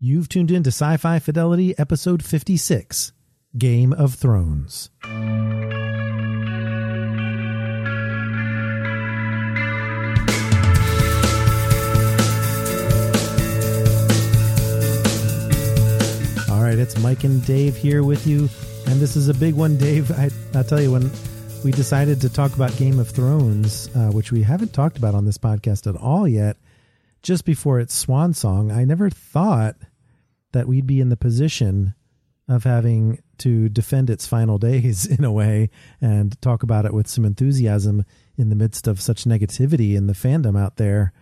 You've tuned in to Sci Fi Fidelity, episode 56 Game of Thrones. All right, it's Mike and Dave here with you. And this is a big one, Dave. I, I'll tell you, when we decided to talk about Game of Thrones, uh, which we haven't talked about on this podcast at all yet, just before its swan song, I never thought that we'd be in the position of having to defend its final days in a way and talk about it with some enthusiasm in the midst of such negativity in the fandom out there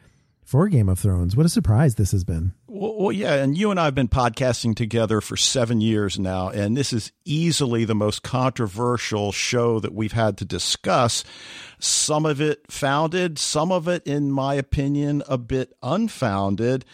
for Game of Thrones. What a surprise this has been. Well, yeah, and you and I have been podcasting together for seven years now, and this is easily the most controversial show that we've had to discuss. Some of it founded, some of it, in my opinion, a bit unfounded.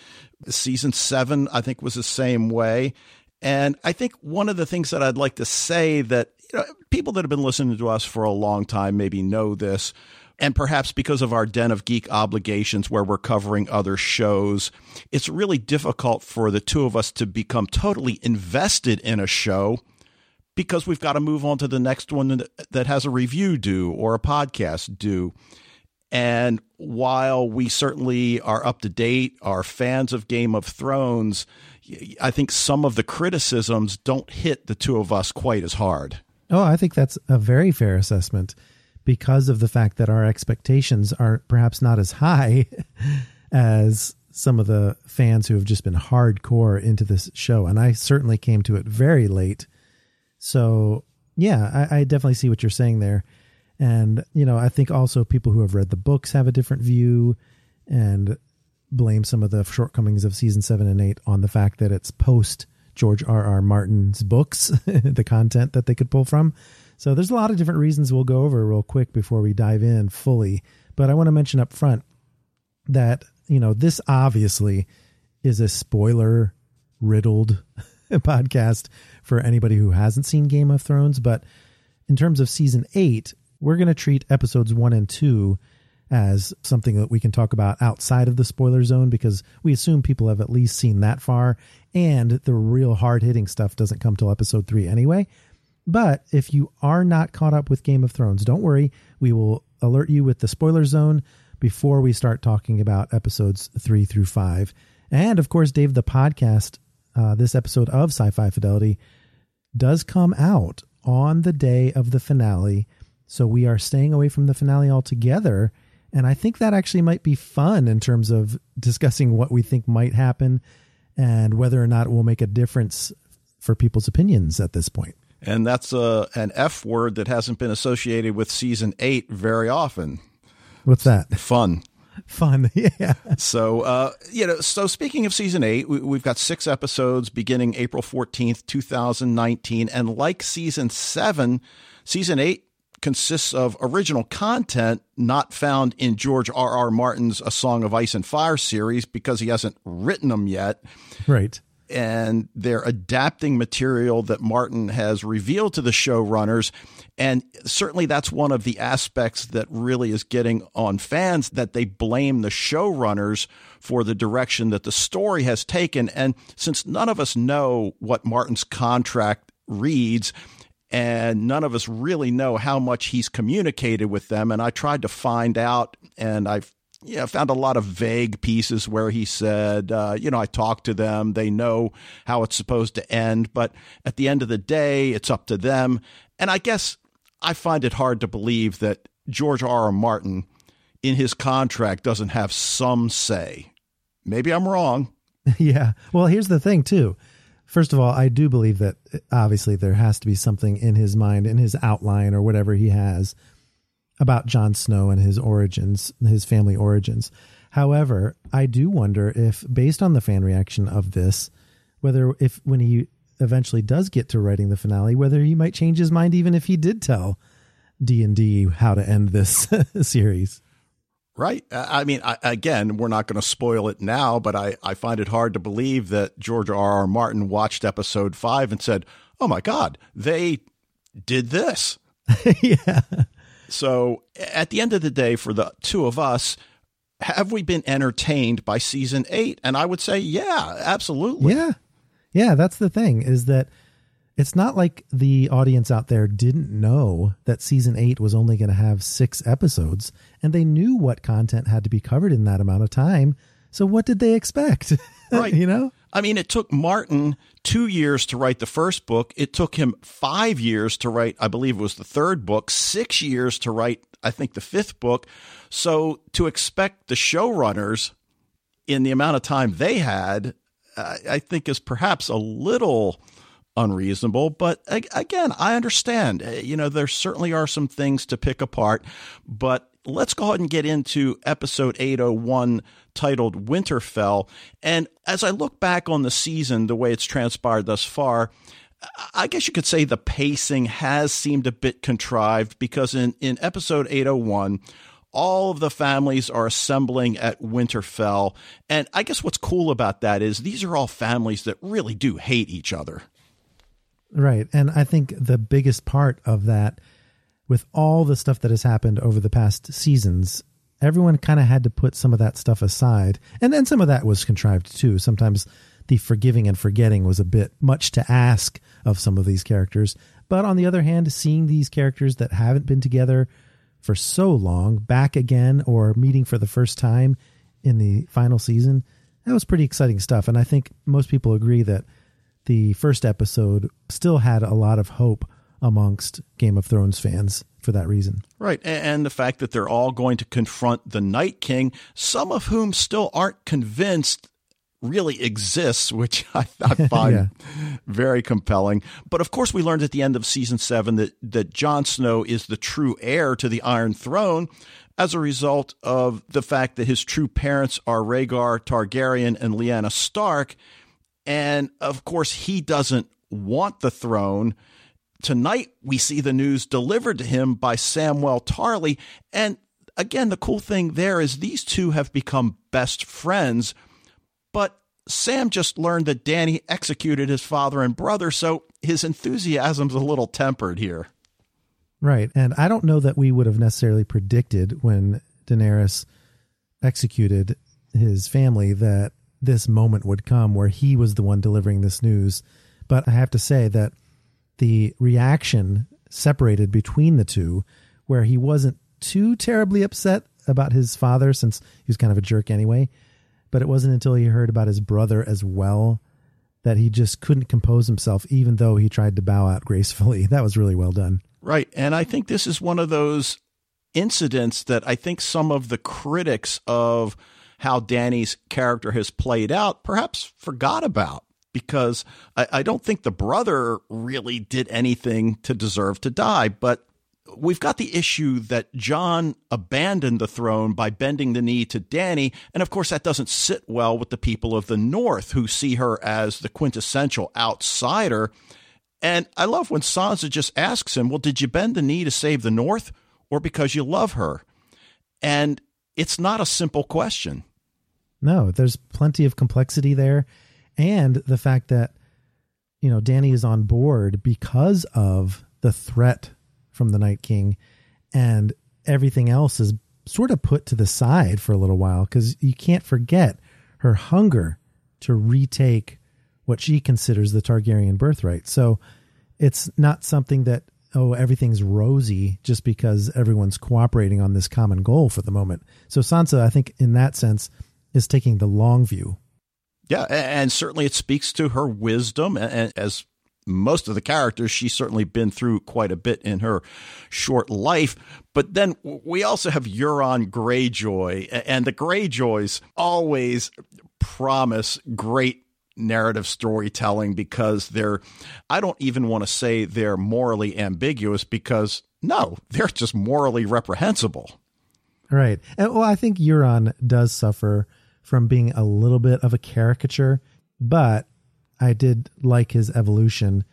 Season seven, I think, was the same way. And I think one of the things that I'd like to say that you know, people that have been listening to us for a long time maybe know this and perhaps because of our Den of Geek obligations where we're covering other shows, it's really difficult for the two of us to become totally invested in a show because we've got to move on to the next one that has a review due or a podcast due. And while we certainly are up to date, are fans of Game of Thrones, I think some of the criticisms don't hit the two of us quite as hard. Oh, I think that's a very fair assessment because of the fact that our expectations are perhaps not as high as some of the fans who have just been hardcore into this show. And I certainly came to it very late. So, yeah, I, I definitely see what you're saying there. And, you know, I think also people who have read the books have a different view and blame some of the shortcomings of season seven and eight on the fact that it's post George R. R. Martin's books, the content that they could pull from. So there's a lot of different reasons we'll go over real quick before we dive in fully. But I want to mention up front that, you know, this obviously is a spoiler riddled podcast for anybody who hasn't seen Game of Thrones. But in terms of season eight, we're going to treat episodes one and two as something that we can talk about outside of the spoiler zone because we assume people have at least seen that far and the real hard hitting stuff doesn't come till episode three anyway. But if you are not caught up with Game of Thrones, don't worry. We will alert you with the spoiler zone before we start talking about episodes three through five. And of course, Dave, the podcast, uh, this episode of Sci Fi Fidelity does come out on the day of the finale. So we are staying away from the finale altogether. And I think that actually might be fun in terms of discussing what we think might happen and whether or not it will make a difference for people's opinions at this point and that's a an F word that hasn't been associated with season eight very often. What's that? Fun. Fun, yeah. So, uh, you know, so speaking of season eight, we, have got six episodes beginning April 14th, 2019. And like season seven, season eight consists of original content not found in George R. R. Martin's A Song of Ice and Fire series because he hasn't written them yet. Right and they're adapting material that Martin has revealed to the showrunners. And certainly that's one of the aspects that really is getting on fans that they blame the showrunners for the direction that the story has taken. And since none of us know what Martin's contract reads, and none of us really know how much he's communicated with them. And I tried to find out, and I've yeah, found a lot of vague pieces where he said, uh, you know, I talked to them. They know how it's supposed to end, but at the end of the day, it's up to them. And I guess I find it hard to believe that George R. R. Martin, in his contract, doesn't have some say. Maybe I'm wrong. yeah. Well, here's the thing, too. First of all, I do believe that obviously there has to be something in his mind, in his outline or whatever he has about Jon Snow and his origins, his family origins. However, I do wonder if, based on the fan reaction of this, whether if when he eventually does get to writing the finale, whether he might change his mind even if he did tell D and D how to end this series. Right. I mean, I, again, we're not going to spoil it now, but I, I find it hard to believe that George R. R. Martin watched episode five and said, "Oh my God, they did this." yeah. So at the end of the day, for the two of us, have we been entertained by season eight? And I would say, yeah, absolutely. Yeah. Yeah. That's the thing is that it's not like the audience out there didn't know that season eight was only going to have six episodes and they knew what content had to be covered in that amount of time. So what did they expect? Right. you know? I mean, it took Martin two years to write the first book. It took him five years to write, I believe it was the third book, six years to write, I think, the fifth book. So to expect the showrunners in the amount of time they had, I think is perhaps a little unreasonable. But again, I understand. You know, there certainly are some things to pick apart, but let's go ahead and get into episode 801 titled Winterfell. And as I look back on the season, the way it's transpired thus far, I guess you could say the pacing has seemed a bit contrived because in, in episode 801, all of the families are assembling at Winterfell. And I guess what's cool about that is these are all families that really do hate each other. Right. And I think the biggest part of that, with all the stuff that has happened over the past seasons, everyone kind of had to put some of that stuff aside. And then some of that was contrived too. Sometimes the forgiving and forgetting was a bit much to ask of some of these characters. But on the other hand, seeing these characters that haven't been together for so long back again or meeting for the first time in the final season, that was pretty exciting stuff. And I think most people agree that the first episode still had a lot of hope amongst Game of Thrones fans for that reason. Right. And the fact that they're all going to confront the Night King, some of whom still aren't convinced really exists, which I, I find yeah. very compelling. But of course, we learned at the end of season seven that, that Jon Snow is the true heir to the Iron Throne as a result of the fact that his true parents are Rhaegar Targaryen and Lyanna Stark. And of course, he doesn't want the throne. Tonight, we see the news delivered to him by Samwell Tarly. And again, the cool thing there is these two have become best friends. But Sam just learned that Dany executed his father and brother, so his enthusiasm's a little tempered here. Right. And I don't know that we would have necessarily predicted when Daenerys executed his family that this moment would come where he was the one delivering this news. But I have to say that the reaction separated between the two, where he wasn't too terribly upset about his father since he was kind of a jerk anyway. But it wasn't until he heard about his brother as well that he just couldn't compose himself, even though he tried to bow out gracefully. That was really well done. Right. And I think this is one of those incidents that I think some of the critics of how Dany's character has played out perhaps forgot about because I, I, don't think the brother really did anything to deserve to die. But we've got the issue that Jon abandoned the throne by bending the knee to Dany. And of course, that doesn't sit well with the people of the North who see her as the quintessential outsider. And I love when Sansa just asks him, Well, did you bend the knee to save the North or because you love her? And it's not a simple question. No, there's plenty of complexity there. And the fact that, you know, Dany is on board because of the threat from the Night King and everything else is sort of put to the side for a little while because you can't forget her hunger to retake what she considers the Targaryen birthright. So it's not something that, oh, everything's rosy just because everyone's cooperating on this common goal for the moment. So Sansa, I think, in that sense, is taking the long view. Yeah, and certainly it speaks to her wisdom. And as most of the characters, she's certainly been through quite a bit in her short life. But then we also have Euron Greyjoy, and the Greyjoys always promise great narrative storytelling because they're, I don't even want to say they're morally ambiguous because no, they're just morally reprehensible. Right. And well, I think Euron does suffer from being a little bit of a caricature, but I did like his evolution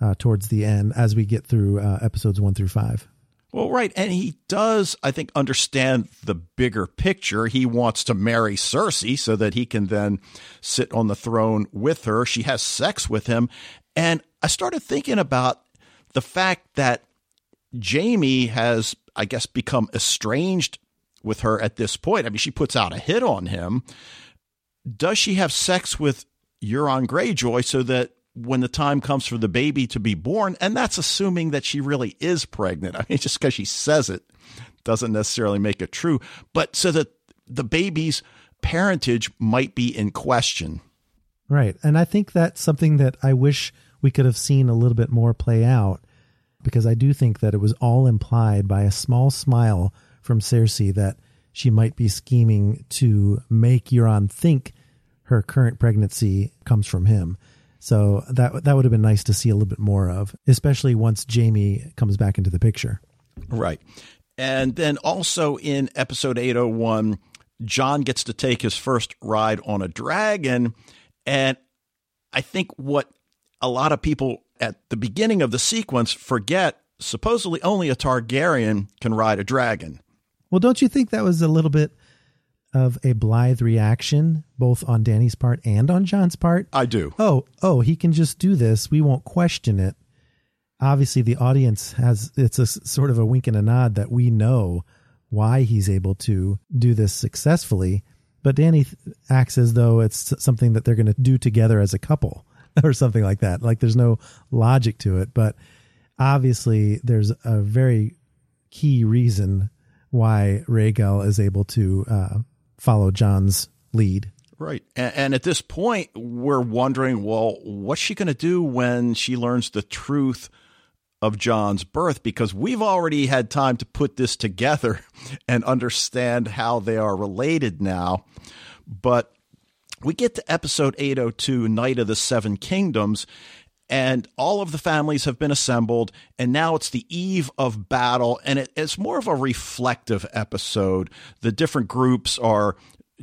uh, towards the end as we get through uh, episodes one through five. Well, right. And he does, I think, understand the bigger picture. He wants to marry Cersei so that he can then sit on the throne with her. She has sex with him. And I started thinking about the fact that Jaime has, I guess, become estranged with her at this point. I mean, she puts out a hit on him. Does she have sex with Euron Greyjoy so that when the time comes for the baby to be born, and that's assuming that she really is pregnant. I mean, just because she says it doesn't necessarily make it true, but so that the baby's parentage might be in question. Right. And I think that's something that I wish we could have seen a little bit more play out because I do think that it was all implied by a small smile from Cersei that she might be scheming to make Euron think her current pregnancy comes from him. So that that would have been nice to see a little bit more of, especially once Jaime comes back into the picture. Right. And then also in episode 801, Jon gets to take his first ride on a dragon. And I think what a lot of people at the beginning of the sequence forget supposedly only a Targaryen can ride a dragon. Well, don't you think that was a little bit of a blithe reaction, both on Dany's part and on Jon's part. I do. Oh, oh, he can just do this. We won't question it. Obviously, the audience has it's a sort of a wink and a nod that we know why he's able to do this successfully. But Dany acts as though it's something that they're going to do together as a couple or something like that. Like there's no logic to it. But obviously, there's a very key reason why Rhaegal is able to uh, follow Jon's lead. Right. And, and, at this point, we're wondering, well, what's she going to do when she learns the truth of Jon's birth? Because we've already had time to put this together and understand how they are related now. But we get to episode 802, Knight of the Seven Kingdoms, and all of the families have been assembled and now it's the eve of battle and it, it's more of a reflective episode. The different groups are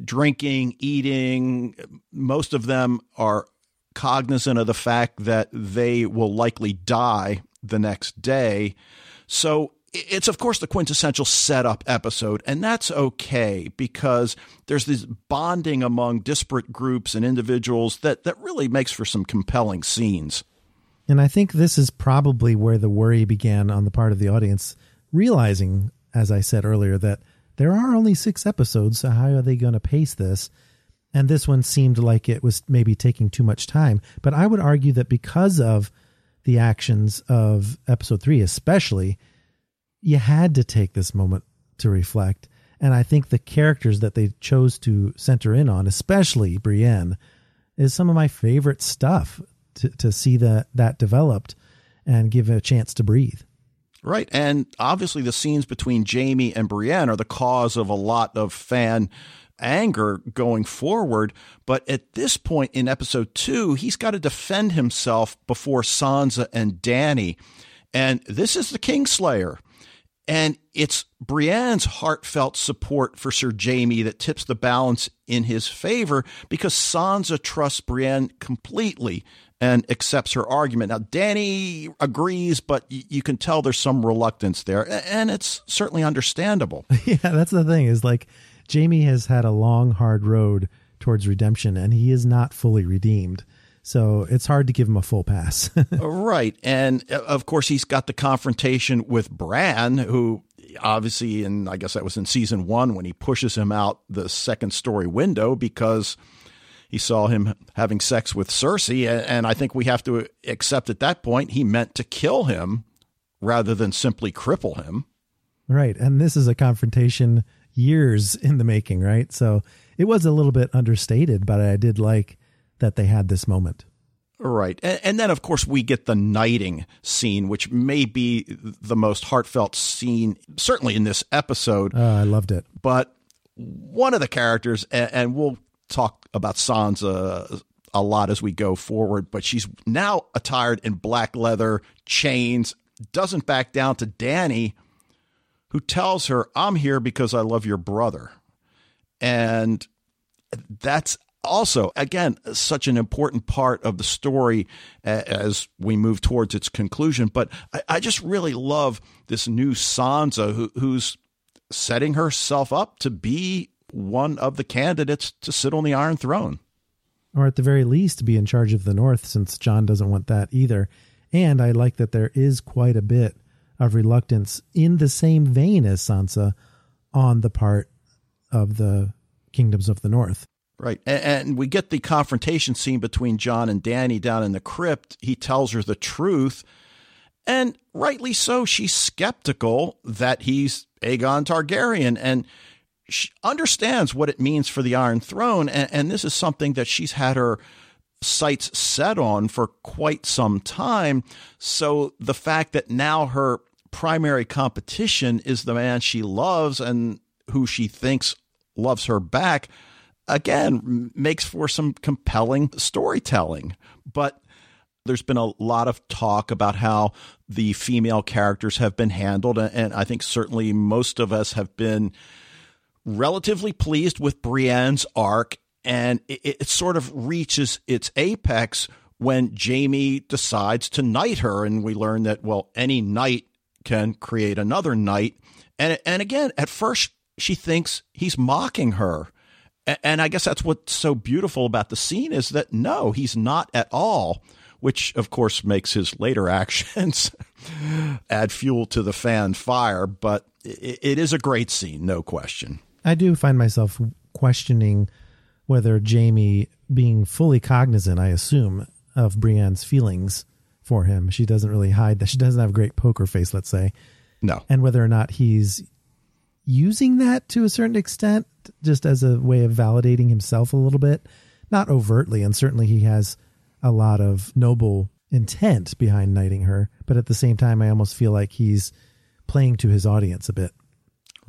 drinking eating. Most of them are cognizant of the fact that they will likely die the next day. So it's of course the quintessential setup episode and that's okay because there's this bonding among disparate groups and individuals that that really makes for some compelling scenes and I think this is probably where the worry began on the part of the audience, realizing, as I said earlier, that there are only six episodes, so how are they going to pace this? And this one seemed like it was maybe taking too much time. But I would argue that because of the actions of episode three, especially, you had to take this moment to reflect. And I think the characters that they chose to center in on, especially Brienne, is some of my favorite stuff to, to see that that developed and give a chance to breathe. Right. And obviously, the scenes between Jaime and Brienne are the cause of a lot of fan anger going forward. But at this point in episode two, he's got to defend himself before Sansa and Dany. And this is the Kingslayer. And it's Brienne's heartfelt support for Sir Jaime that tips the balance in his favor because Sansa trusts Brienne completely and accepts her argument. Now, Dany agrees, but you can tell there's some reluctance there, and it's certainly understandable. yeah, that's the thing is like Jaime has had a long, hard road towards redemption, and he is not fully redeemed. So it's hard to give him a full pass. right. And uh, of course, he's got the confrontation with Bran, who obviously, and I guess that was in season one when he pushes him out the second story window because he saw him having sex with Cersei, and I think we have to accept at that point he meant to kill him rather than simply cripple him. Right, and this is a confrontation years in the making, right? So it was a little bit understated, but I did like that they had this moment. Right. And, and, then, of course, we get the knighting scene, which may be the most heartfelt scene, certainly in this episode. Uh, I loved it. But one of the characters, and, and we'll talk about Sansa a lot as we go forward, but she's now attired in black leather, chains, doesn't back down to Dany, who tells her, I'm here because I love your brother. And that's also, again, such an important part of the story as we move towards its conclusion. But I, just really love this new Sansa who, who's setting herself up to be one of the candidates to sit on the Iron Throne. Or at the very least, be in charge of the North, since Jon doesn't want that either. And I like that there is quite a bit of reluctance in the same vein as Sansa on the part of the kingdoms of the North. Right. And, we get the confrontation scene between Jon and Dany down in the crypt. He tells her the truth. And rightly so, she's skeptical that he's Aegon Targaryen. And understands what it means for the Iron Throne. And, and this is something that she's had her sights set on for quite some time. So the fact that now her primary competition is the man she loves and who she thinks loves her back again makes for some compelling storytelling. But there's been a lot of talk about how the female characters have been handled. And I think certainly most of us have been relatively pleased with Brienne's arc. And it, it sort of reaches its apex when Jaime decides to knight her. And we learn that, well, any knight can create another knight. And, and again, at first, she thinks he's mocking her and I guess that's what's so beautiful about the scene is that no, he's not at all, which of course makes his later actions add fuel to the fan fire. But it is a great scene, no question. I do find myself questioning whether Jaime, being fully cognizant, I assume, of Brienne's feelings for him, she doesn't really hide that. She doesn't have a great poker face, let's say. No. And whether or not he's using that to a certain extent, just as a way of validating himself a little bit. Not overtly, and certainly he has a lot of noble intent behind knighting her, but at the same time, I almost feel like he's playing to his audience a bit.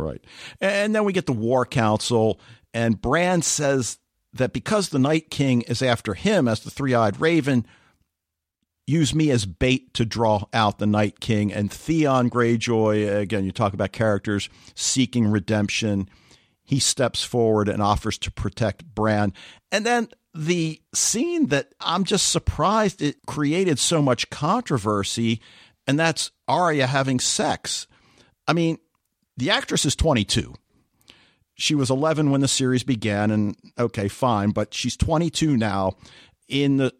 Right. And then we get the War Council, and Bran says that because the Night King is after him as the three eyed raven, use me as bait to draw out the Night King. And Theon Greyjoy, again, you talk about characters seeking redemption. He steps forward and offers to protect Bran. And then the scene that I'm just surprised it created so much controversy, and that's Arya having sex. I mean, the actress is 22. She was 11 when the series began, and okay, fine, but she's 22 now. In the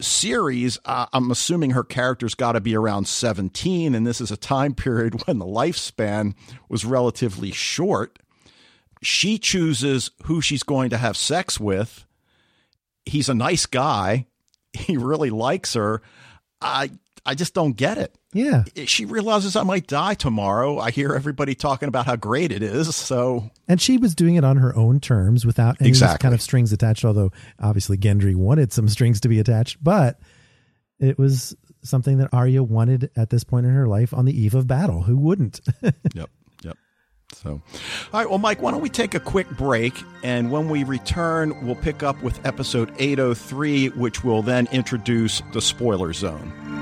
series, uh, I'm assuming her character's got to be around 17, and this is a time period when the lifespan was relatively short. She chooses who she's going to have sex with. He's a nice guy. He really likes her. I I just don't get it. Yeah. She realizes I might die tomorrow. I hear everybody talking about how great it is. So And she was doing it on her own terms without any exactly. kind of strings attached, although obviously Gendry wanted some strings to be attached, but it was something that Arya wanted at this point in her life on the eve of battle. Who wouldn't? yep. Yep. So, all right. Well, Mike, why don't we take a quick break? And when we return, we'll pick up with episode 803, which will then introduce the spoiler zone.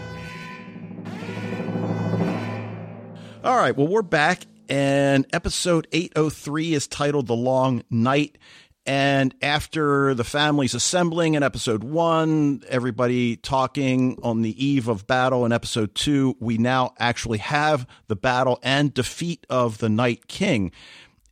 All right, well, we're back, and episode 803 is titled The Long Night. And after the families assembling in episode one, everybody talking on the eve of battle in episode two, we now actually have the battle and defeat of the Night King.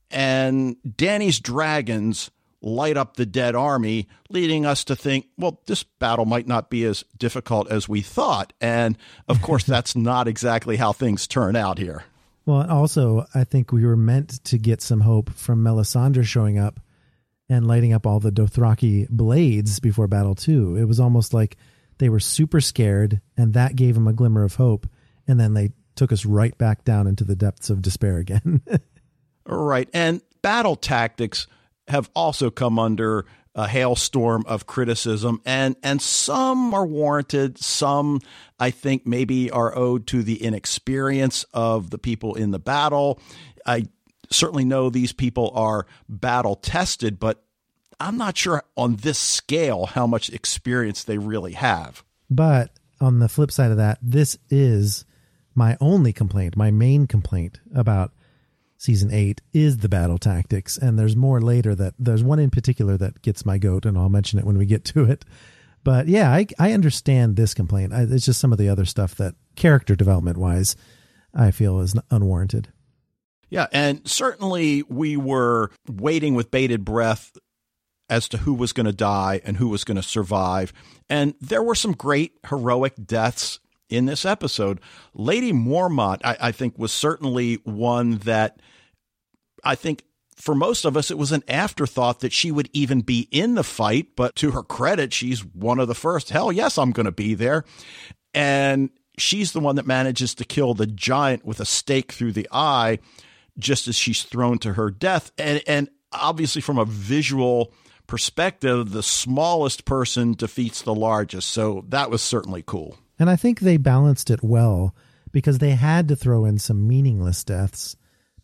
And Dany's dragons light up the dead army, leading us to think, well, this battle might not be as difficult as we thought. And of course, that's not exactly how things turn out here. Well, also, I think we were meant to get some hope from Melisandre showing up and lighting up all the Dothraki blades before battle, too. It was almost like they were super scared, and that gave them a glimmer of hope. And then they took us right back down into the depths of despair again. right. And battle tactics have also come under a hailstorm of criticism and and some are warranted some i think maybe are owed to the inexperience of the people in the battle. I certainly know these people are battle tested but i'm not sure on this scale how much experience they really have. But on the flip side of that this is my only complaint my main complaint about season eight is the battle tactics, and there's more later that there's one in particular that gets my goat, and I'll mention it when we get to it. But yeah, I I understand this complaint. I, it's just some of the other stuff that character development wise, I feel is unwarranted. Yeah, and certainly we were waiting with bated breath as to who was going to die and who was going to survive. And there were some great heroic deaths in this episode. Lady Mormont, I, I think, was certainly one that I think for most of us, it was an afterthought that she would even be in the fight. But to her credit, she's one of the first. Hell yes, I'm going to be there. And she's the one that manages to kill the giant with a stake through the eye just as she's thrown to her death. And, and obviously, from a visual perspective, the smallest person defeats the largest. So that was certainly cool. And I think they balanced it well because they had to throw in some meaningless deaths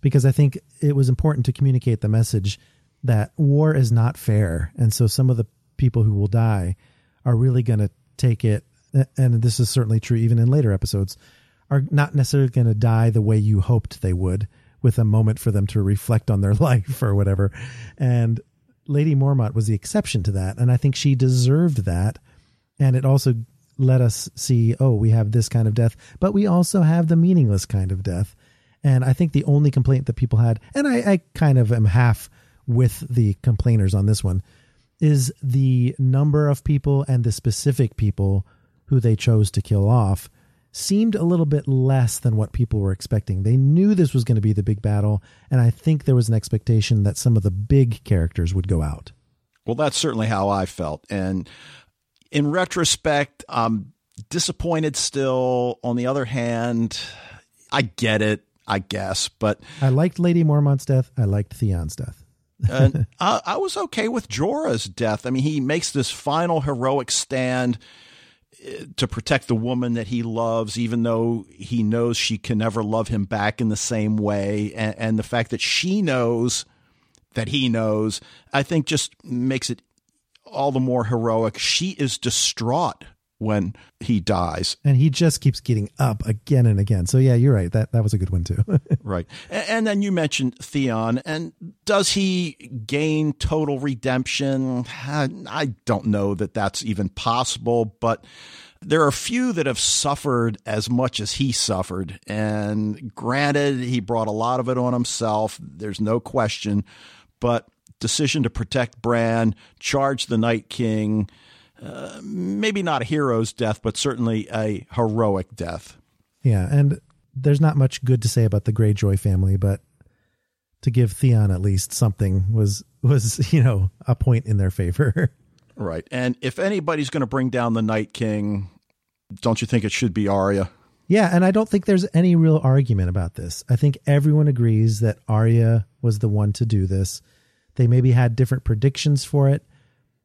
because I think it was important to communicate the message that war is not fair. And so some of the people who will die are really going to take it and this is certainly true even in later episodes are not necessarily going to die the way you hoped they would with a moment for them to reflect on their life or whatever. And Lady Mormont was the exception to that and I think she deserved that and it also let us see, oh, we have this kind of death, but we also have the meaningless kind of death. And I think the only complaint that people had, and I, I kind of am half with the complainers on this one, is the number of people and the specific people who they chose to kill off seemed a little bit less than what people were expecting. They knew this was going to be the big battle, and I think there was an expectation that some of the big characters would go out. Well, that's certainly how I felt. And in retrospect, I'm disappointed still. On the other hand, I get it, I guess, but I liked Lady Mormont's death. I liked Theon's death. and I, I, was okay with Jorah's death. I mean, he makes this final heroic stand eh, to protect the woman that he loves, even though he knows she can never love him back in the same way. And, and the fact that she knows that he knows, I think just makes it all the more heroic. She is distraught when he dies. And he just keeps getting up again and again. So yeah, you're right. That that was a good one too. right. And, and, then you mentioned Theon and does he gain total redemption? I don't know that that's even possible, but there are few that have suffered as much as he suffered. And granted, he brought a lot of it on himself. There's no question, but decision to protect Bran, charge the Night King. Uh, maybe not a hero's death, but certainly a heroic death. Yeah, and there's not much good to say about the Greyjoy family, but to give Theon at least something was was you know a point in their favor. Right, and if anybody's going to bring down the Night King, don't you think it should be Arya? Yeah, and I don't think there's any real argument about this. I think everyone agrees that Arya was the one to do this. They maybe had different predictions for it,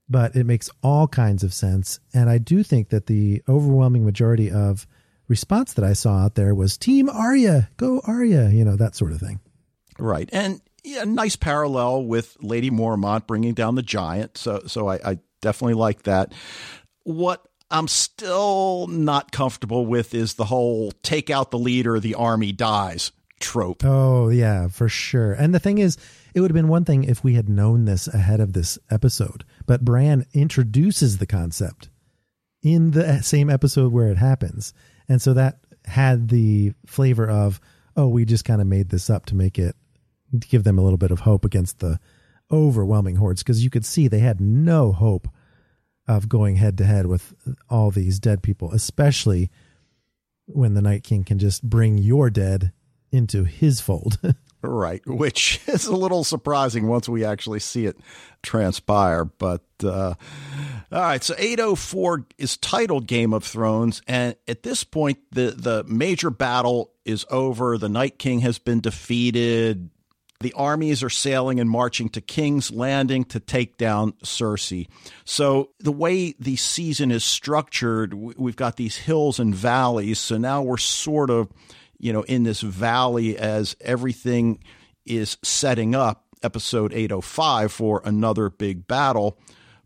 but it makes all kinds of sense. And I do think that the overwhelming majority of response that I saw out there was Team Arya, go Arya, you know, that sort of thing. Right. And yeah, nice parallel with Lady Mormont bringing down the giant. So, so I, I definitely like that. What I'm still not comfortable with is the whole take out the leader, the army dies trope. Oh, yeah, for sure. And the thing is, it would have been one thing if we had known this ahead of this episode, but Bran introduces the concept in the same episode where it happens. And so that had the flavor of, oh, we just kind of made this up to make it to give them a little bit of hope against the overwhelming hordes because you could see they had no hope of going head to head with all these dead people, especially when the Night King can just bring your dead into his fold. right, which is a little surprising once we actually see it transpire. But uh, all right, so 804 is titled Game of Thrones, and at this point, the the major battle is over. The Night King has been defeated. The armies are sailing and marching to King's Landing to take down Cersei. So, the way the season is structured, we've got these hills and valleys. So now we're sort of, you know, in this valley as everything is setting up episode 805 for another big battle.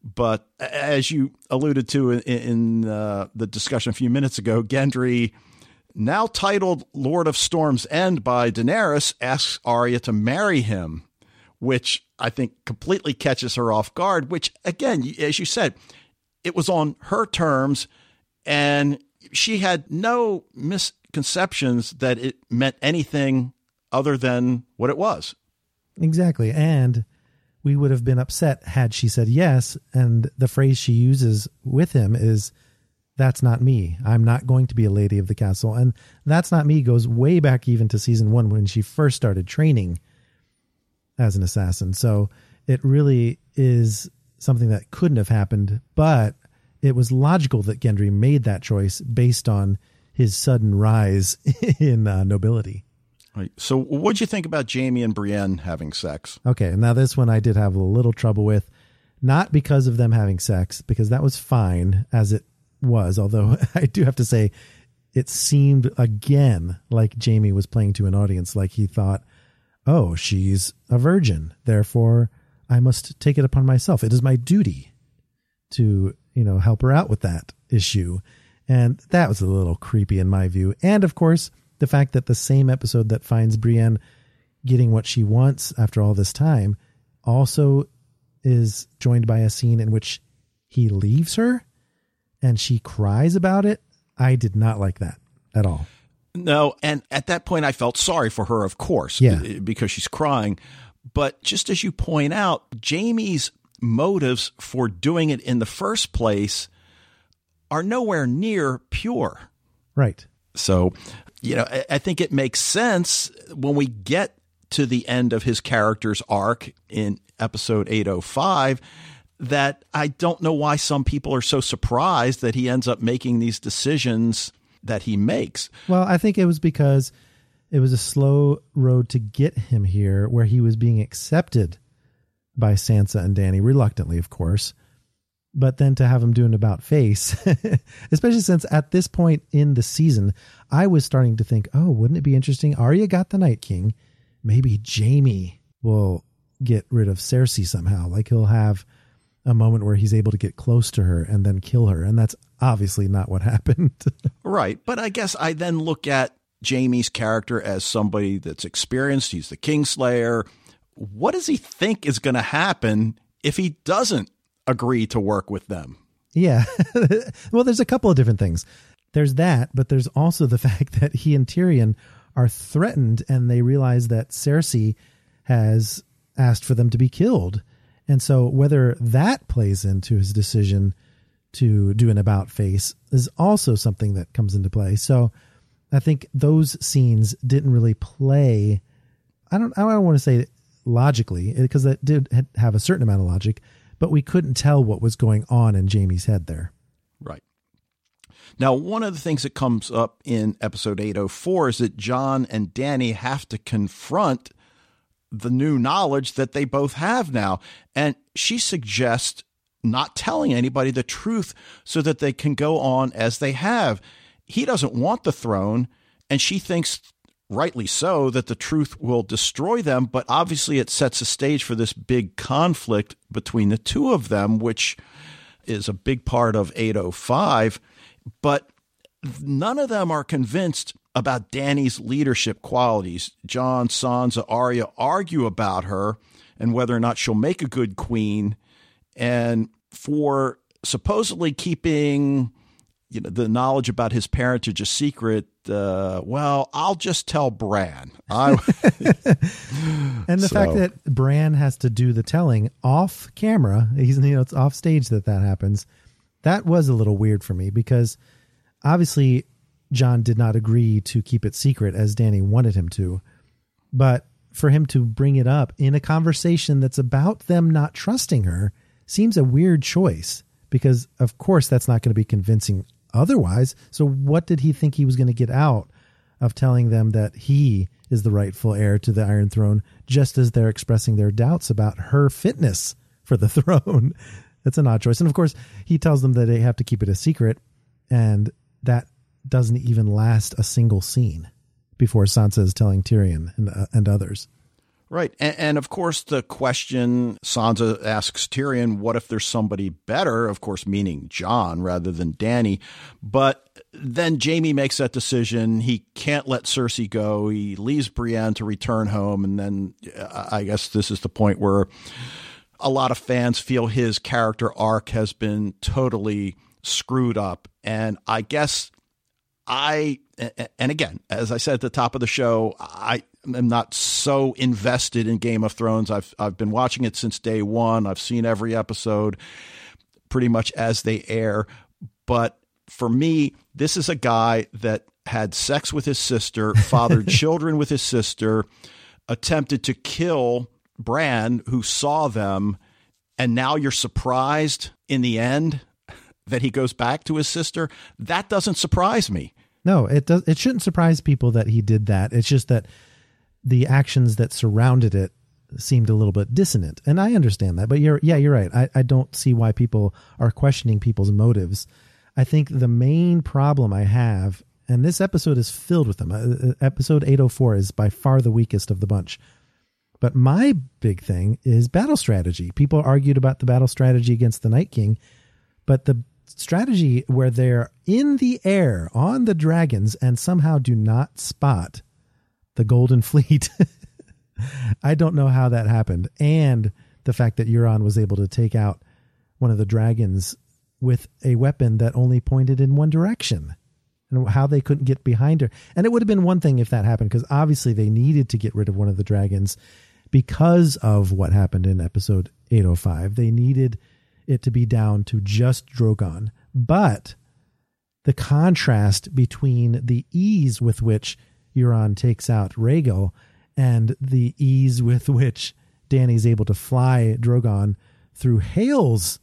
But as you alluded to in, in uh, the discussion a few minutes ago, Gendry now titled Lord of Storm's End by Daenerys, asks Arya to marry him, which I think completely catches her off guard. Which, again, as you said, it was on her terms, and she had no misconceptions that it meant anything other than what it was. Exactly. And we would have been upset had she said yes. And the phrase she uses with him is, that's not me. I'm not going to be a lady of the castle. And that's not me goes way back even to season one when she first started training as an assassin. So it really is something that couldn't have happened, but it was logical that Gendry made that choice based on his sudden rise in uh, nobility. Right. So, what'd you think about Jaime and Brienne having sex? Okay, now this one I did have a little trouble with, not because of them having sex, because that was fine as it was. Although I do have to say, it seemed again like Jaime was playing to an audience, like he thought, "Oh, she's a virgin, therefore I must take it upon myself. It is my duty to, you know, help her out with that issue." And that was a little creepy in my view. And of course, the fact that the same episode that finds Brienne getting what she wants after all this time also is joined by a scene in which he leaves her and she cries about it. I did not like that at all. No, and at that point I felt sorry for her, of course, Yeah. because she's crying. But just as you point out, Jaime's motives for doing it in the first place are nowhere near pure. Right. So, you know, I, I think it makes sense when we get to the end of his character's arc in episode 805 that I don't know why some people are so surprised that he ends up making these decisions that he makes. Well, I think it was because it was a slow road to get him here where he was being accepted by Sansa and Dany, reluctantly, of course. But then to have him do an about face, especially since at this point in the season, I was starting to think, oh, wouldn't it be interesting? Arya got the Night King. Maybe Jaime will get rid of Cersei somehow. Like he'll have a moment where he's able to get close to her and then kill her. And that's obviously not what happened. Right. But I guess I then look at Jaime's character as somebody that's experienced. He's the Kingslayer. What does he think is going to happen if he doesn't agree to work with them? Yeah. well, there's a couple of different things. There's that, but there's also the fact that he and Tyrion are threatened and they realize that Cersei has asked for them to be killed. And so whether that plays into his decision to do an about face is also something that comes into play. So I think those scenes didn't really play I don't I don't want to say logically because that did have a certain amount of logic, but we couldn't tell what was going on in Jaime's head there. Right. Now, one of the things that comes up in episode 804 is that Jon and Dany have to confront the new knowledge that they both have now. And she suggests not telling anybody the truth so that they can go on as they have. He doesn't want the throne, and she thinks, rightly so, that the truth will destroy them. But obviously, it sets a stage for this big conflict between the two of them, which is a big part of 805. But none of them are convinced about Dany's leadership qualities. Jon, Sansa, Arya argue about her and whether or not she'll make a good queen. And for supposedly keeping you know the knowledge about his parentage a secret uh, well i'll just tell bran I, and the so. fact that bran has to do the telling off camera he's you know it's off stage that that happens that was a little weird for me because obviously Jon did not agree to keep it secret as Dany wanted him to but for him to bring it up in a conversation that's about them not trusting her seems a weird choice because of course that's not going to be convincing otherwise. So what did he think he was going to get out of telling them that he is the rightful heir to the Iron Throne, just as they're expressing their doubts about her fitness for the throne? That's an odd choice. And of course, he tells them that they have to keep it a secret, and that doesn't even last a single scene before Sansa is telling Tyrion and, uh, and others. Right. And, and, of course, the question Sansa asks Tyrion, what if there's somebody better? Of course, meaning Jon rather than Dany. But then Jaime makes that decision. He can't let Cersei go. He leaves Brienne to return home. And then uh, I guess this is the point where a lot of fans feel his character arc has been totally screwed up. And I guess I, and again, as I said at the top of the show, I, am not so invested in Game of Thrones. I've I've been watching it since day one. I've seen every episode pretty much as they air. But for me, this is a guy that had sex with his sister, fathered children with his sister, attempted to kill Bran, who saw them, and now you're surprised in the end that he goes back to his sister. That doesn't surprise me. No, it does. It shouldn't surprise people that he did that. It's just that the actions that surrounded it seemed a little bit dissonant. And I understand that, but you're, yeah, you're right. I, I don't see why people are questioning people's motives. I think the main problem I have, and this episode is filled with them. Uh, uh episode 804 is by far the weakest of the bunch. But my big thing is battle strategy. People argued about the battle strategy against the Night King, but the strategy where they're in the air on the dragons and somehow do not spot the Golden Fleet. I don't know how that happened. And the fact that Euron was able to take out one of the dragons with a weapon that only pointed in one direction and how they couldn't get behind her. And it would have been one thing if that happened because obviously they needed to get rid of one of the dragons because of what happened in episode 805. They needed it to be down to just Drogon. But the contrast between the ease with which Euron takes out Rhaegal and the ease with which Dany's able to fly Drogon through hails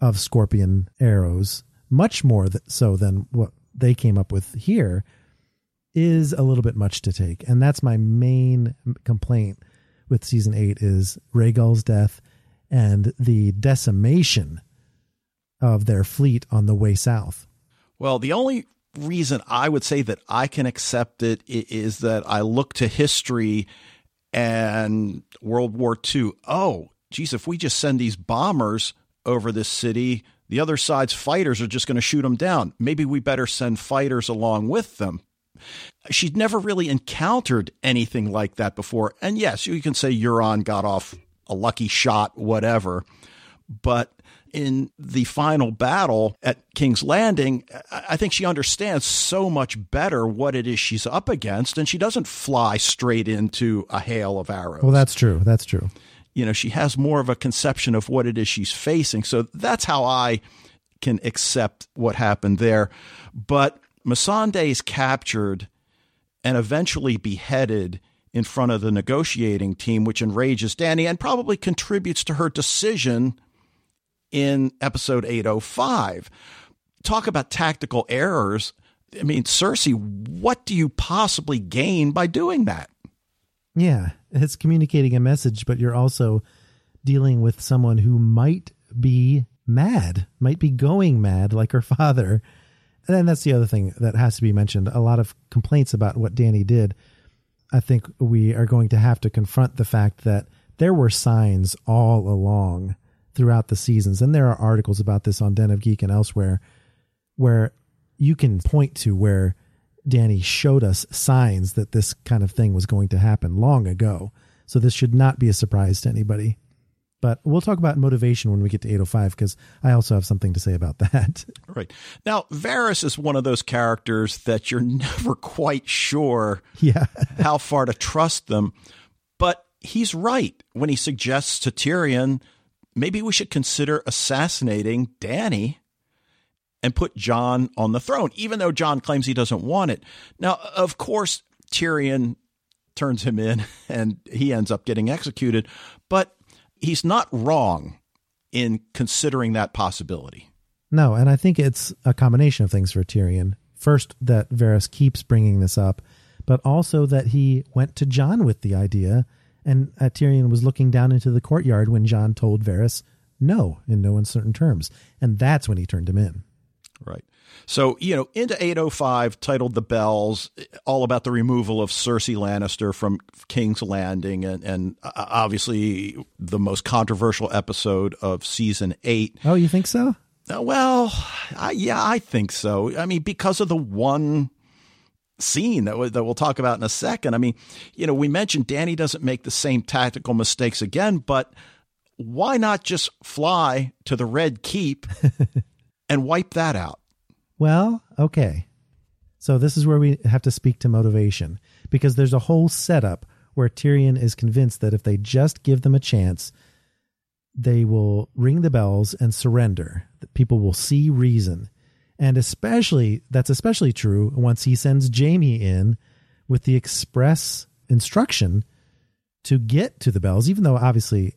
of scorpion arrows, much more so than what they came up with here, is a little bit much to take. And that's my main complaint with season eight is Rhaegal's death and the decimation of their fleet on the way south. Well, the only reason I would say that I can accept it is that I look to history and World War II. Oh, geez, if we just send these bombers over this city, the other side's fighters are just going to shoot them down. Maybe we better send fighters along with them. She'd never really encountered anything like that before. And yes, you can say Euron got off a lucky shot, whatever. But in the final battle at King's Landing, I think she understands so much better what it is she's up against, and she doesn't fly straight into a hail of arrows. Well, that's true. That's true. You know, she has more of a conception of what it is she's facing. So that's how I can accept what happened there. But Missandei is captured and eventually beheaded in front of the negotiating team, which enrages Dany and probably contributes to her decision in episode 805. Talk about tactical errors. I mean, Cersei, what do you possibly gain by doing that? Yeah, it's communicating a message, but you're also dealing with someone who might be mad, might be going mad like her father. And then that's the other thing that has to be mentioned. A lot of complaints about what Dany did. I think we are going to have to confront the fact that there were signs all along throughout the seasons. And there are articles about this on Den of Geek and elsewhere where you can point to where Dany showed us signs that this kind of thing was going to happen long ago. So this should not be a surprise to anybody. But we'll talk about motivation when we get to 805 because I also have something to say about that. Right. Now, Varys is one of those characters that you're never quite sure yeah. how far to trust them. But he's right when he suggests to Tyrion, maybe we should consider assassinating Dany and put Jon on the throne, even though Jon claims he doesn't want it. Now, of course, Tyrion turns him in and he ends up getting executed, but he's not wrong in considering that possibility. No, and I think it's a combination of things for Tyrion. First, that Varys keeps bringing this up, but also that he went to Jon with the idea, and uh, Tyrion was looking down into the courtyard when Jon told Varys no in no uncertain terms, and that's when he turned him in. Right. So, you know, into 805, titled The Bells, all about the removal of Cersei Lannister from King's Landing, and, and uh, obviously the most controversial episode of season eight. Oh, you think so? Uh, well, I, yeah, I think so. I mean, because of the one scene that, that we'll talk about in a second. I mean, you know, we mentioned Dany doesn't make the same tactical mistakes again, but why not just fly to the Red Keep and wipe that out? Well, okay. So this is where we have to speak to motivation because there's a whole setup where Tyrion is convinced that if they just give them a chance, they will ring the bells and surrender. That people will see reason. And especially that's especially true once he sends Jaime in with the express instruction to get to the bells, even though obviously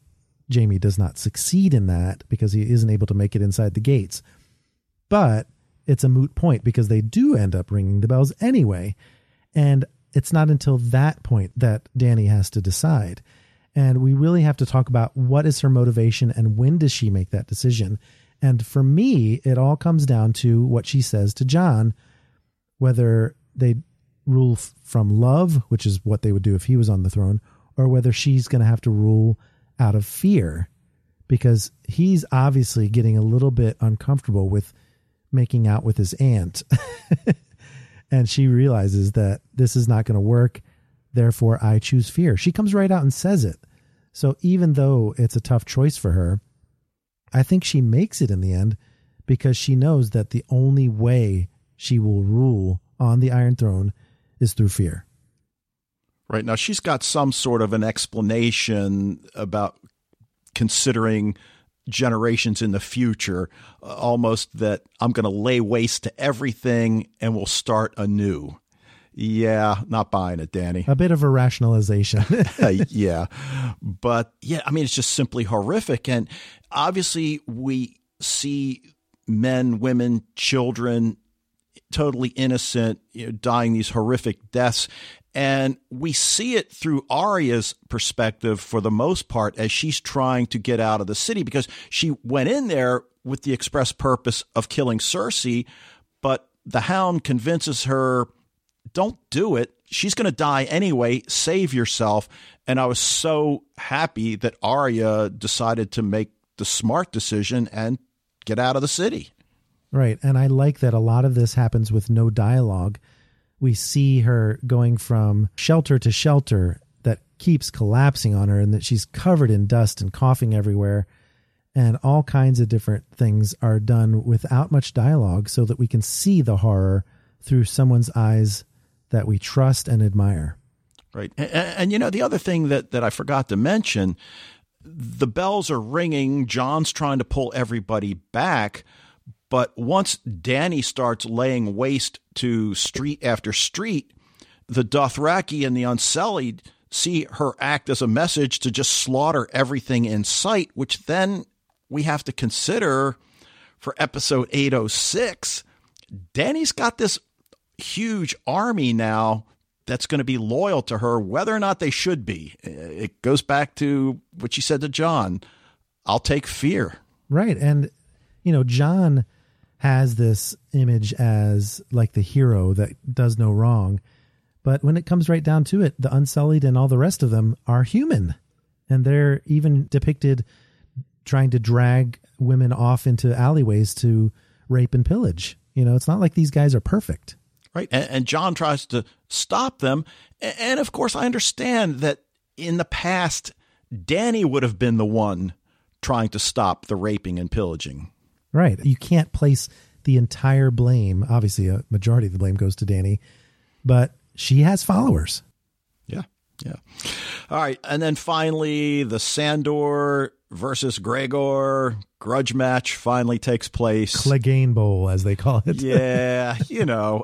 Jaime does not succeed in that because he isn't able to make it inside the gates. But it's a moot point because they do end up ringing the bells anyway. And it's not until that point that Dany has to decide. And we really have to talk about what is her motivation and when does she make that decision. And for me, it all comes down to what she says to Jon, whether they rule from love, which is what they would do if he was on the throne, or whether she's going to have to rule out of fear because he's obviously getting a little bit uncomfortable with making out with his aunt. and she realizes that this is not going to work. Therefore, I choose fear. She comes right out and says it. So even though it's a tough choice for her, I think she makes it in the end because she knows that the only way she will rule on the Iron Throne is through fear. Right. Now, she's got some sort of an explanation about considering generations in the future, uh, almost that I'm going to lay waste to everything and we'll start anew. Yeah, not buying it, Dany. A bit of a rationalization. yeah. But yeah, I mean, it's just simply horrific. And obviously, we see men, women, children, totally innocent, you know, dying these horrific deaths. And we see it through Arya's perspective for the most part as she's trying to get out of the city because she went in there with the express purpose of killing Cersei, but the hound convinces her, don't do it. She's going to die anyway. Save yourself. And I was so happy that Arya decided to make the smart decision and get out of the city. Right. And I like that a lot of this happens with no dialogue we see her going from shelter to shelter that keeps collapsing on her and that she's covered in dust and coughing everywhere and all kinds of different things are done without much dialogue so that we can see the horror through someone's eyes that we trust and admire right and, and, you know the other thing that that i forgot to mention the bells are ringing Jon's trying to pull everybody back but once Dany starts laying waste to street after street, the Dothraki and the Unsullied see her act as a message to just slaughter everything in sight, which then we have to consider for episode 806. Dany's got this huge army now that's going to be loyal to her, whether or not they should be. It goes back to what she said to Jon I'll take fear. Right. And, you know, Jon has this image as like the hero that does no wrong. But when it comes right down to it, the Unsullied and all the rest of them are human. And they're even depicted trying to drag women off into alleyways to rape and pillage. You know, it's not like these guys are perfect. Right? And, and Jon tries to stop them. And, and of course, I understand that in the past, Dany would have been the one trying to stop the raping and pillaging. Right. You can't place the entire blame. Obviously, a majority of the blame goes to Dany, but she has followers. Yeah. Yeah. All right. And then finally, the Sandor versus Gregor grudge match finally takes place. Clegane Bowl, as they call it. yeah. You know,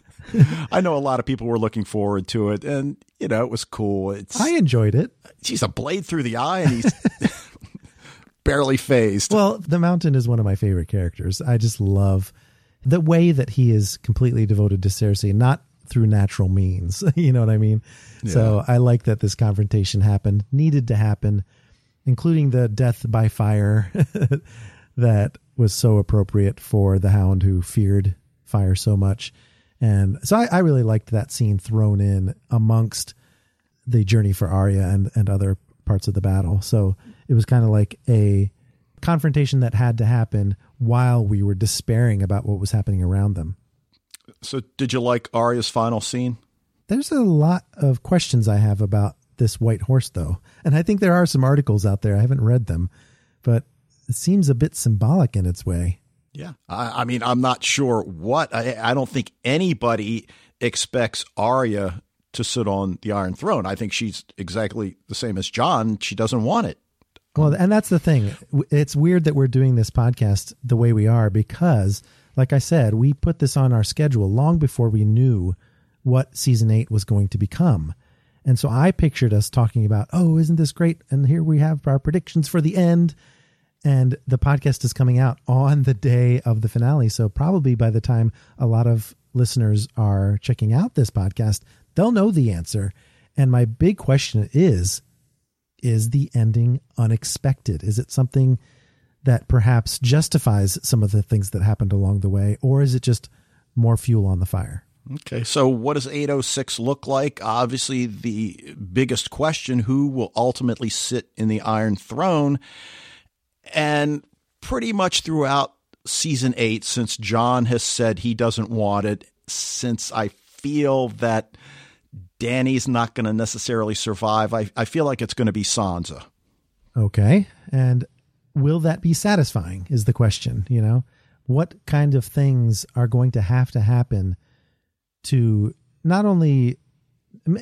I know a lot of people were looking forward to it, and, you know, it was cool. It's, I enjoyed it. She's a blade through the eye, and he's. barely phased. Well, the Mountain is one of my favorite characters. I just love the way that he is completely devoted to Cersei, not through natural means. you know what I mean? Yeah. So I like that this confrontation happened, needed to happen, including the death by fire that was so appropriate for the hound who feared fire so much. And so I, I really liked that scene thrown in amongst the journey for Arya and, and other parts of the battle. So it was kind of like a confrontation that had to happen while we were despairing about what was happening around them. So, did you like Arya's final scene? There's a lot of questions I have about this white horse, though. And I think there are some articles out there. I haven't read them, but it seems a bit symbolic in its way. Yeah. I, I mean, I'm not sure what. I, I don't think anybody expects Arya to sit on the Iron Throne. I think she's exactly the same as Jon. She doesn't want it. Well, and that's the thing. It's weird that we're doing this podcast the way we are because, like I said, we put this on our schedule long before we knew what season eight was going to become. And so I pictured us talking about, oh, isn't this great? And here we have our predictions for the end. And the podcast is coming out on the day of the finale. So probably by the time a lot of listeners are checking out this podcast, they'll know the answer. And my big question is is the ending unexpected? Is it something that perhaps justifies some of the things that happened along the way, or is it just more fuel on the fire? Okay, so what does 806 look like? Obviously, the biggest question who will ultimately sit in the Iron Throne? And pretty much throughout season eight, since Jon has said he doesn't want it, since I feel that Dany's not going to necessarily survive. I, I feel like it's going to be Sansa. Okay. And will that be satisfying is the question, you know? What kind of things are going to have to happen to not only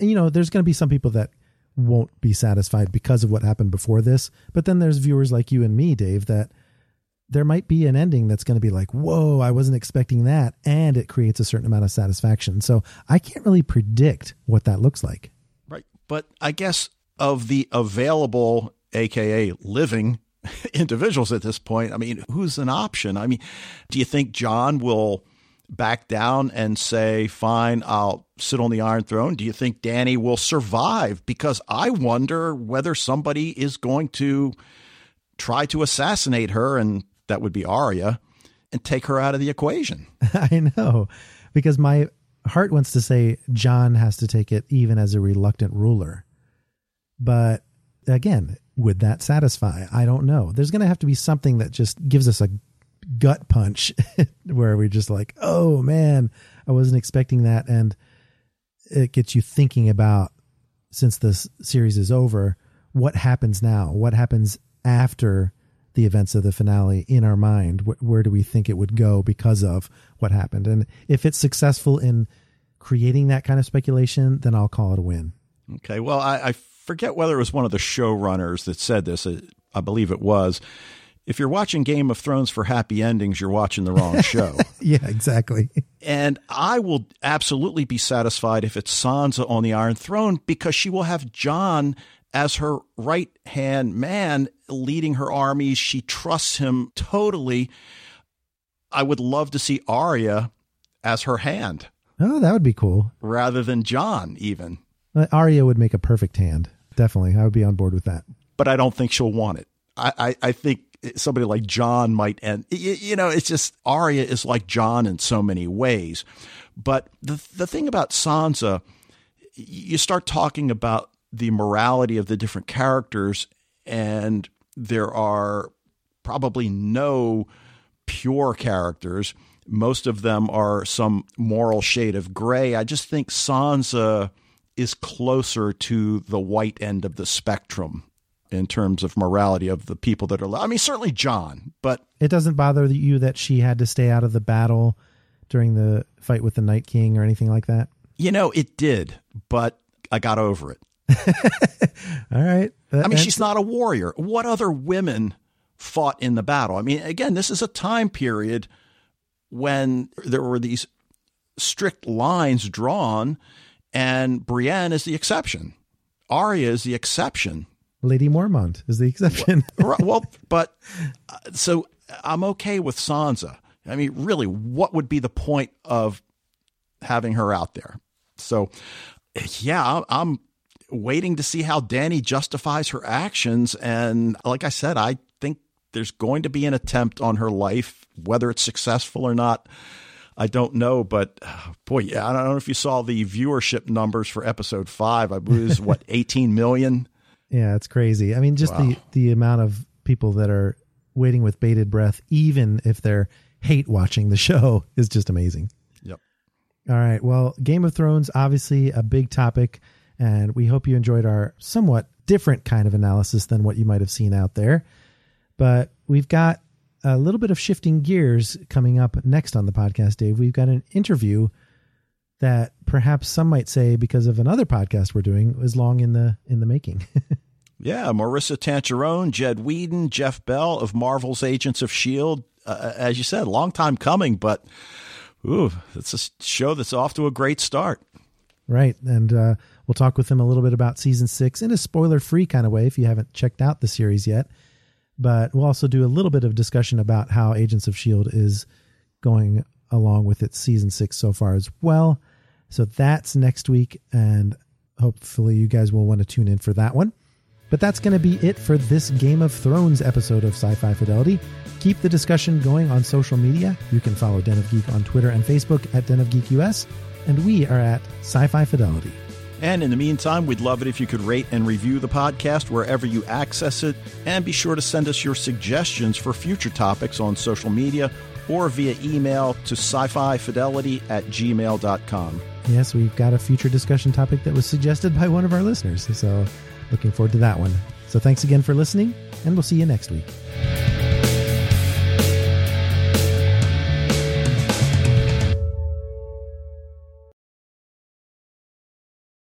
you know, there's going to be some people that won't be satisfied because of what happened before this, but then there's viewers like you and me, Dave, that there might be an ending that's going to be like, whoa, I wasn't expecting that. And it creates a certain amount of satisfaction. So I can't really predict what that looks like. Right. But I guess of the available, AKA living individuals at this point, I mean, who's an option? I mean, do you think Jon will back down and say, fine, I'll sit on the Iron Throne? Do you think Dany will survive? Because I wonder whether somebody is going to try to assassinate her and that would be Arya, and take her out of the equation. I know, because my heart wants to say Jon has to take it even as a reluctant ruler. But again, would that satisfy? I don't know. There's going to have to be something that just gives us a gut punch where we're just like, oh man, I wasn't expecting that. And it gets you thinking about, since this series is over, what happens now? What happens after the events of the finale in our mind. Where, where do we think it would go because of what happened? And if it's successful in creating that kind of speculation, then I'll call it a win. Okay. Well, I, I forget whether it was one of the showrunners that said this. I believe it was. If you're watching Game of Thrones for happy endings, you're watching the wrong show. yeah, exactly. And I will absolutely be satisfied if it's Sansa on the Iron Throne because she will have Jon as her right hand man leading her armies. She trusts him totally. I would love to see Arya as her hand. Oh, that would be cool. Rather than Jon, even. Uh, Arya would make a perfect hand. Definitely. I would be on board with that. But I don't think she'll want it. I, I, I think somebody like Jon might end. You, know, it's just Arya is like Jon in so many ways. But the the thing about Sansa, you start talking about the morality of the different characters, and there are probably no pure characters. Most of them are some moral shade of gray. I just think Sansa is closer to the white end of the spectrum in terms of morality of the people that are. I mean, certainly Jon, but it doesn't bother you that she had to stay out of the battle during the fight with the Night King or anything like that. You know, it did, but I got over it. All right. I mean, she's not a warrior. What other women fought in the battle? I mean, again, this is a time period when there were these strict lines drawn, and Brienne is the exception. Arya is the exception. Lady Mormont is the exception. well, well, but uh, so I'm okay with Sansa. I mean, really, what would be the point of having her out there? So, yeah, I'm waiting to see how Dany justifies her actions. And like I said, I think there's going to be an attempt on her life, whether it's successful or not. I don't know, but boy, yeah, I don't know if you saw the viewership numbers for episode five. I was what 18 million. Yeah, it's crazy. I mean, just wow. the the amount of people that are waiting with bated breath, even if they're hate watching the show, is just amazing. Yep. All right. Well, Game of Thrones, obviously a big topic. And we hope you enjoyed our somewhat different kind of analysis than what you might have seen out there. But we've got a little bit of shifting gears coming up next on the podcast, Dave. We've got an interview that perhaps some might say because of another podcast we're doing was long in the in the making. yeah, Maurissa Tancharoen, Jed Whedon, Jeff Bell of Marvel's Agents of Shield. Uh, as you said, long time coming, but ooh, it's a show that's off to a great start. Right, and uh, We'll talk with them a little bit about season six in a spoiler free kind of way if you haven't checked out the series yet. But we'll also do a little bit of discussion about how Agents of S.H.I.E.L.D. is going along with its season six so far as well. So that's next week, and hopefully you guys will want to tune in for that one. But that's going to be it for this Game of Thrones episode of Sci Fi Fidelity. Keep the discussion going on social media. You can follow Den of Geek on Twitter and Facebook at Den of Geek US, and we are at Sci Fi Fidelity. And in the meantime, we'd love it if you could rate and review the podcast wherever you access it. And be sure to send us your suggestions for future topics on social media or via email to sci fi fidelity at gmail.com. Yes, we've got a future discussion topic that was suggested by one of our listeners. So Looking forward to that one. So thanks again for listening, and we'll see you next week.